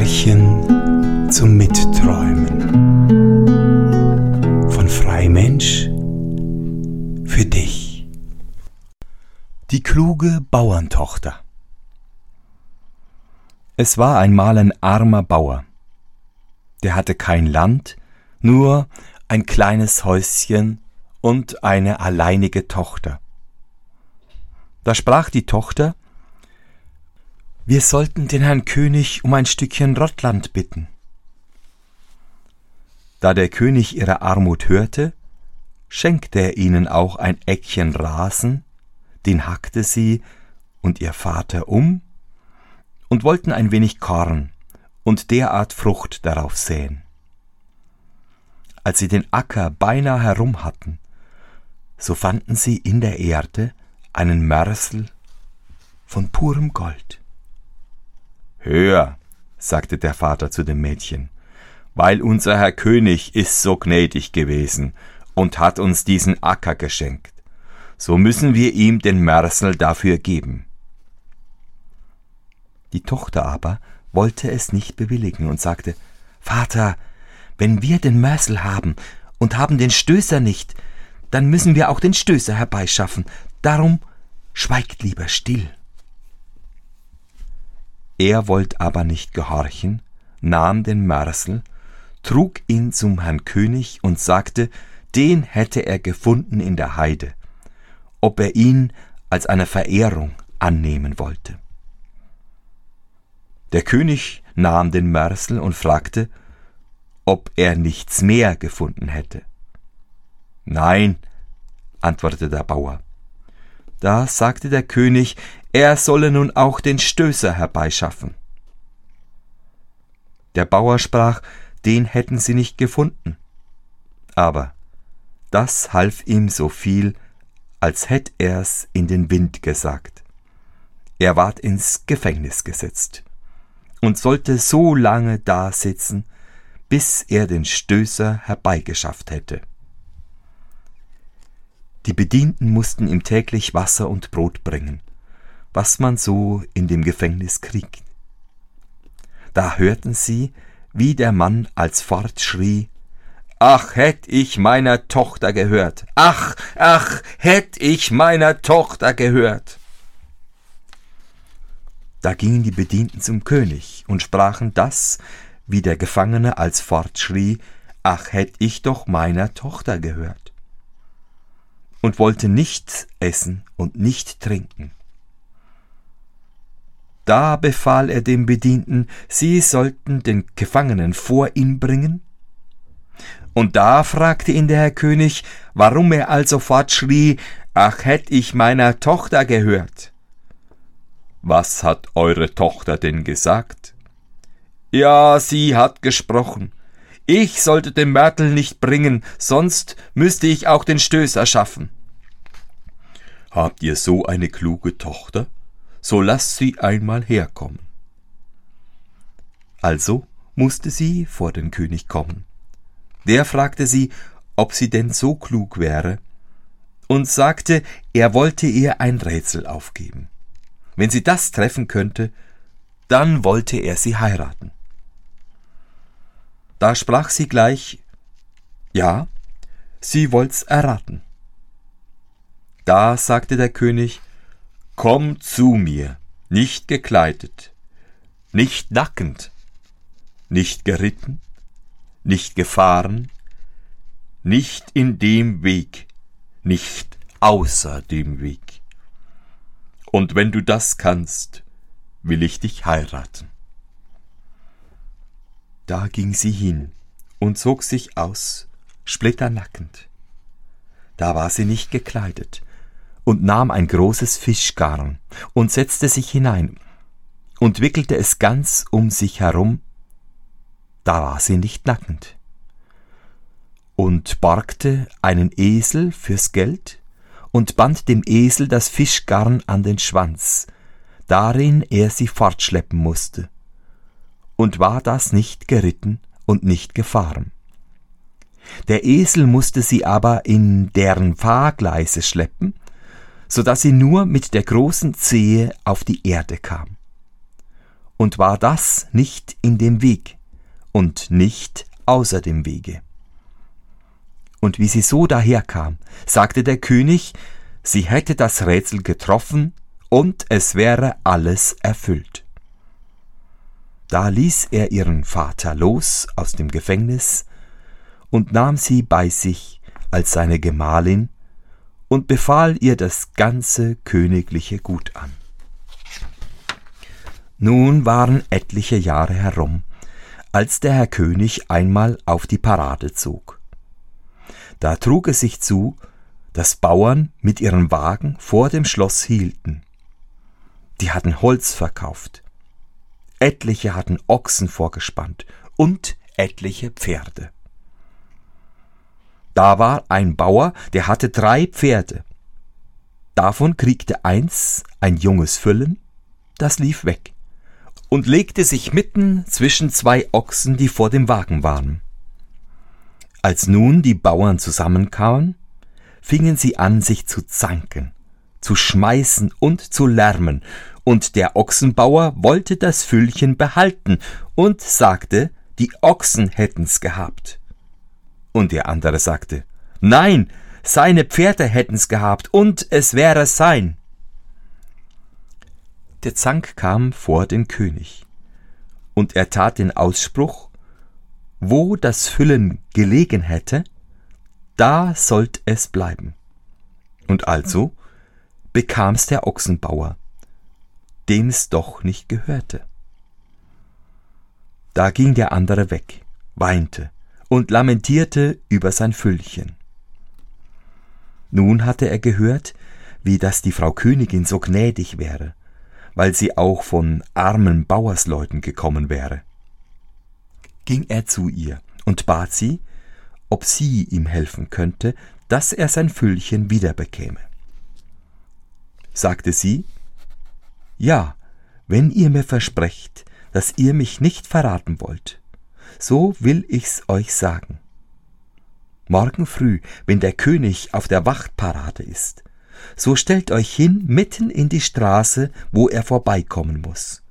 Märchen zum Mitträumen von Freimensch für dich. Die kluge Bauerntochter. Es war einmal ein armer Bauer. Der hatte kein Land, nur ein kleines Häuschen und eine alleinige Tochter. Da sprach die Tochter wir sollten den Herrn König um ein Stückchen Rottland bitten. Da der König ihre Armut hörte, schenkte er ihnen auch ein Eckchen Rasen, den hackte sie und ihr Vater um, und wollten ein wenig Korn und derart Frucht darauf säen. Als sie den Acker beinahe herum hatten, so fanden sie in der Erde einen Mörsel von purem Gold. Hör, sagte der Vater zu dem Mädchen, weil unser Herr König ist so gnädig gewesen und hat uns diesen Acker geschenkt, so müssen wir ihm den Mörsel dafür geben. Die Tochter aber wollte es nicht bewilligen und sagte, Vater, wenn wir den Mörsel haben und haben den Stößer nicht, dann müssen wir auch den Stößer herbeischaffen, darum schweigt lieber still. Er wollt aber nicht gehorchen, nahm den Mörsel, trug ihn zum Herrn König und sagte, den hätte er gefunden in der Heide, ob er ihn als eine Verehrung annehmen wollte. Der König nahm den Mörsel und fragte, ob er nichts mehr gefunden hätte. Nein, antwortete der Bauer. Da sagte der König, er solle nun auch den Stößer herbeischaffen. Der Bauer sprach, den hätten sie nicht gefunden. Aber das half ihm so viel, als hätt er's in den Wind gesagt. Er ward ins Gefängnis gesetzt und sollte so lange da sitzen, bis er den Stößer herbeigeschafft hätte. Die Bedienten mussten ihm täglich Wasser und Brot bringen, was man so in dem Gefängnis kriegt. Da hörten sie, wie der Mann alsfort schrie Ach, hätt ich meiner Tochter gehört. Ach, ach, hätt ich meiner Tochter gehört. Da gingen die Bedienten zum König und sprachen das, wie der Gefangene alsfort schrie, Ach, hätt ich doch meiner Tochter gehört. Und wollte nicht essen und nicht trinken. Da befahl er dem Bedienten, sie sollten den Gefangenen vor ihn bringen. Und da fragte ihn der Herr König, warum er also fortschrie, ach hätt ich meiner Tochter gehört. Was hat eure Tochter denn gesagt? Ja, sie hat gesprochen. Ich sollte den Mörtel nicht bringen, sonst müsste ich auch den Stößer schaffen. Habt ihr so eine kluge Tochter? So lass sie einmal herkommen. Also musste sie vor den König kommen. Der fragte sie, ob sie denn so klug wäre, und sagte, er wollte ihr ein Rätsel aufgeben. Wenn sie das treffen könnte, dann wollte er sie heiraten. Da sprach sie gleich, ja, sie wollt's erraten. Da sagte der König, Komm zu mir, nicht gekleidet, nicht nackend, nicht geritten, nicht gefahren, nicht in dem Weg, nicht außer dem Weg. Und wenn du das kannst, will ich dich heiraten. Da ging sie hin und zog sich aus, splitternackend. Da war sie nicht gekleidet, und nahm ein großes Fischgarn und setzte sich hinein und wickelte es ganz um sich herum, da war sie nicht nackend, und borgte einen Esel fürs Geld und band dem Esel das Fischgarn an den Schwanz, darin er sie fortschleppen musste. Und war das nicht geritten und nicht gefahren. Der Esel musste sie aber in deren Fahrgleise schleppen, so dass sie nur mit der großen Zehe auf die Erde kam. und war das nicht in dem Weg und nicht außer dem Wege. Und wie sie so daherkam, sagte der König, sie hätte das Rätsel getroffen und es wäre alles erfüllt. Da ließ er ihren Vater los aus dem Gefängnis und nahm sie bei sich als seine Gemahlin und befahl ihr das ganze königliche Gut an. Nun waren etliche Jahre herum, als der Herr König einmal auf die Parade zog. Da trug es sich zu, dass Bauern mit ihren Wagen vor dem Schloss hielten. Die hatten Holz verkauft, etliche hatten Ochsen vorgespannt und etliche Pferde. Da war ein Bauer, der hatte drei Pferde. Davon kriegte eins ein junges Füllen, das lief weg und legte sich mitten zwischen zwei Ochsen, die vor dem Wagen waren. Als nun die Bauern zusammenkamen, fingen sie an, sich zu zanken, zu schmeißen und zu lärmen, und der Ochsenbauer wollte das Füllchen behalten und sagte, die Ochsen hätten's gehabt. Und der andere sagte, Nein, seine Pferde hätten's gehabt, und es wäre sein. Der Zank kam vor den König, und er tat den Ausspruch, wo das Füllen gelegen hätte, da sollt es bleiben. Und also bekam's der Ochsenbauer, dem's doch nicht gehörte. Da ging der andere weg, weinte und lamentierte über sein Füllchen. Nun hatte er gehört, wie dass die Frau Königin so gnädig wäre, weil sie auch von armen Bauersleuten gekommen wäre. Ging er zu ihr und bat sie, ob sie ihm helfen könnte, dass er sein Füllchen wiederbekäme. Sagte sie, Ja, wenn ihr mir versprecht, dass ihr mich nicht verraten wollt, so will ich's euch sagen. Morgen früh, wenn der König auf der Wachtparade ist, so stellt euch hin mitten in die Straße, wo er vorbeikommen muss.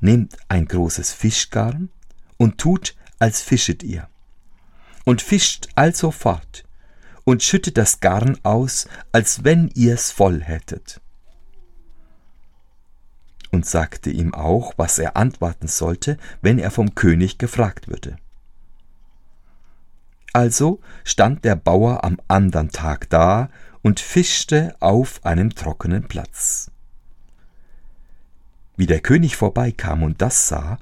Nehmt ein großes Fischgarn und tut, als fischet ihr. Und fischt also fort und schüttet das Garn aus, als wenn ihr's voll hättet. Und sagte ihm auch, was er antworten sollte, wenn er vom König gefragt würde. Also stand der Bauer am andern Tag da und fischte auf einem trockenen Platz. Wie der König vorbeikam und das sah,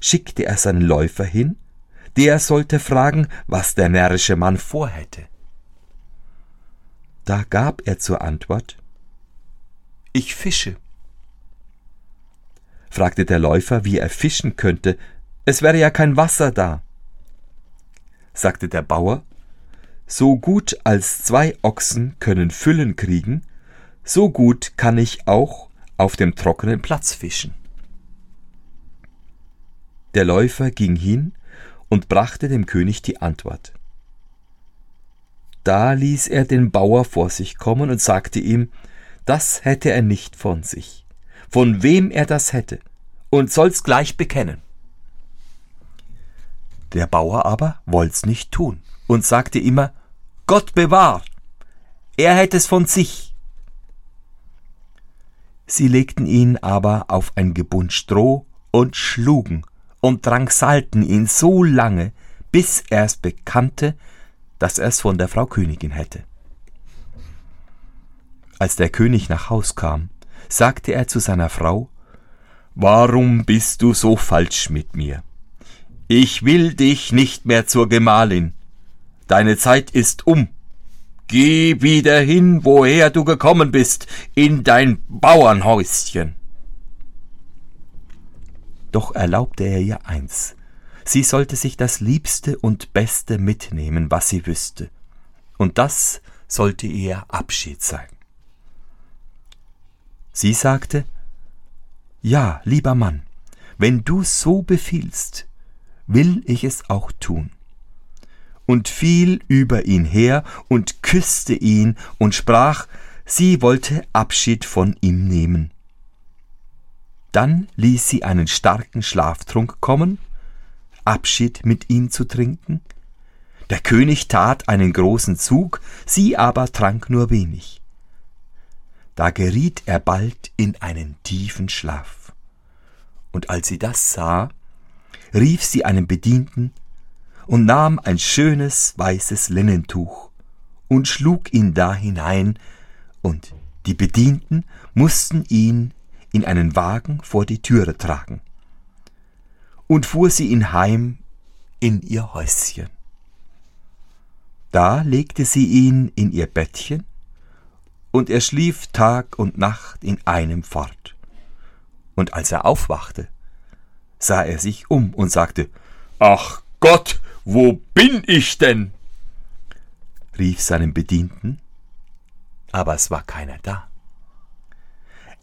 schickte er seinen Läufer hin, der sollte fragen, was der närrische Mann vorhätte. Da gab er zur Antwort Ich fische. Fragte der Läufer, wie er fischen könnte, es wäre ja kein Wasser da. Sagte der Bauer, so gut als zwei Ochsen können Füllen kriegen, so gut kann ich auch auf dem trockenen Platz fischen. Der Läufer ging hin und brachte dem König die Antwort. Da ließ er den Bauer vor sich kommen und sagte ihm, das hätte er nicht von sich, von wem er das hätte, und soll's gleich bekennen. Der Bauer aber wollt's nicht tun und sagte immer, Gott bewahrt, er hätte es von sich. Sie legten ihn aber auf ein Gebund Stroh und schlugen und drangsalten ihn so lange, bis er es bekannte, dass er es von der Frau Königin hätte. Als der König nach Haus kam, sagte er zu seiner Frau, Warum bist du so falsch mit mir? Ich will dich nicht mehr zur Gemahlin. Deine Zeit ist um. Geh wieder hin, woher du gekommen bist, in dein Bauernhäuschen. Doch erlaubte er ihr eins. Sie sollte sich das Liebste und Beste mitnehmen, was sie wüsste. Und das sollte ihr Abschied sein. Sie sagte, Ja, lieber Mann, wenn du so befiehlst, will ich es auch tun. Und fiel über ihn her und küsste ihn und sprach, sie wollte Abschied von ihm nehmen. Dann ließ sie einen starken Schlaftrunk kommen, Abschied mit ihm zu trinken. Der König tat einen großen Zug, sie aber trank nur wenig. Da geriet er bald in einen tiefen Schlaf. Und als sie das sah, rief sie einen Bedienten und nahm ein schönes weißes Linnentuch und schlug ihn da hinein, und die Bedienten mussten ihn in einen Wagen vor die Türe tragen. Und fuhr sie ihn heim in ihr Häuschen. Da legte sie ihn in ihr Bettchen, und er schlief Tag und Nacht in einem fort. Und als er aufwachte, sah er sich um und sagte, Ach Gott, wo bin ich denn? rief seinem Bedienten, aber es war keiner da.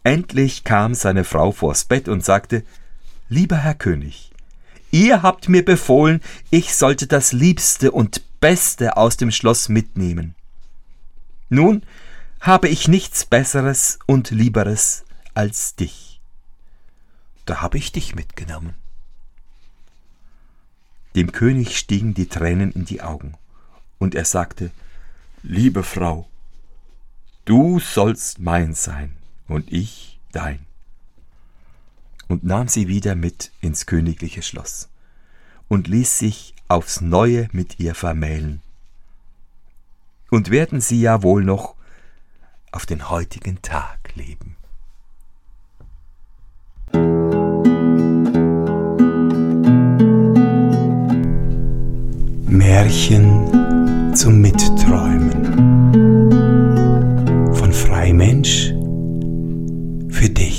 Endlich kam seine Frau vors Bett und sagte Lieber Herr König, ihr habt mir befohlen, ich sollte das Liebste und Beste aus dem Schloss mitnehmen. Nun habe ich nichts Besseres und Lieberes als dich. Da habe ich dich mitgenommen. Dem König stiegen die Tränen in die Augen, und er sagte Liebe Frau, du sollst mein sein und ich dein. Und nahm sie wieder mit ins königliche Schloss und ließ sich aufs neue mit ihr vermählen. Und werden sie ja wohl noch auf den heutigen Tag leben. Märchen zum Mitträumen von Freimensch für dich.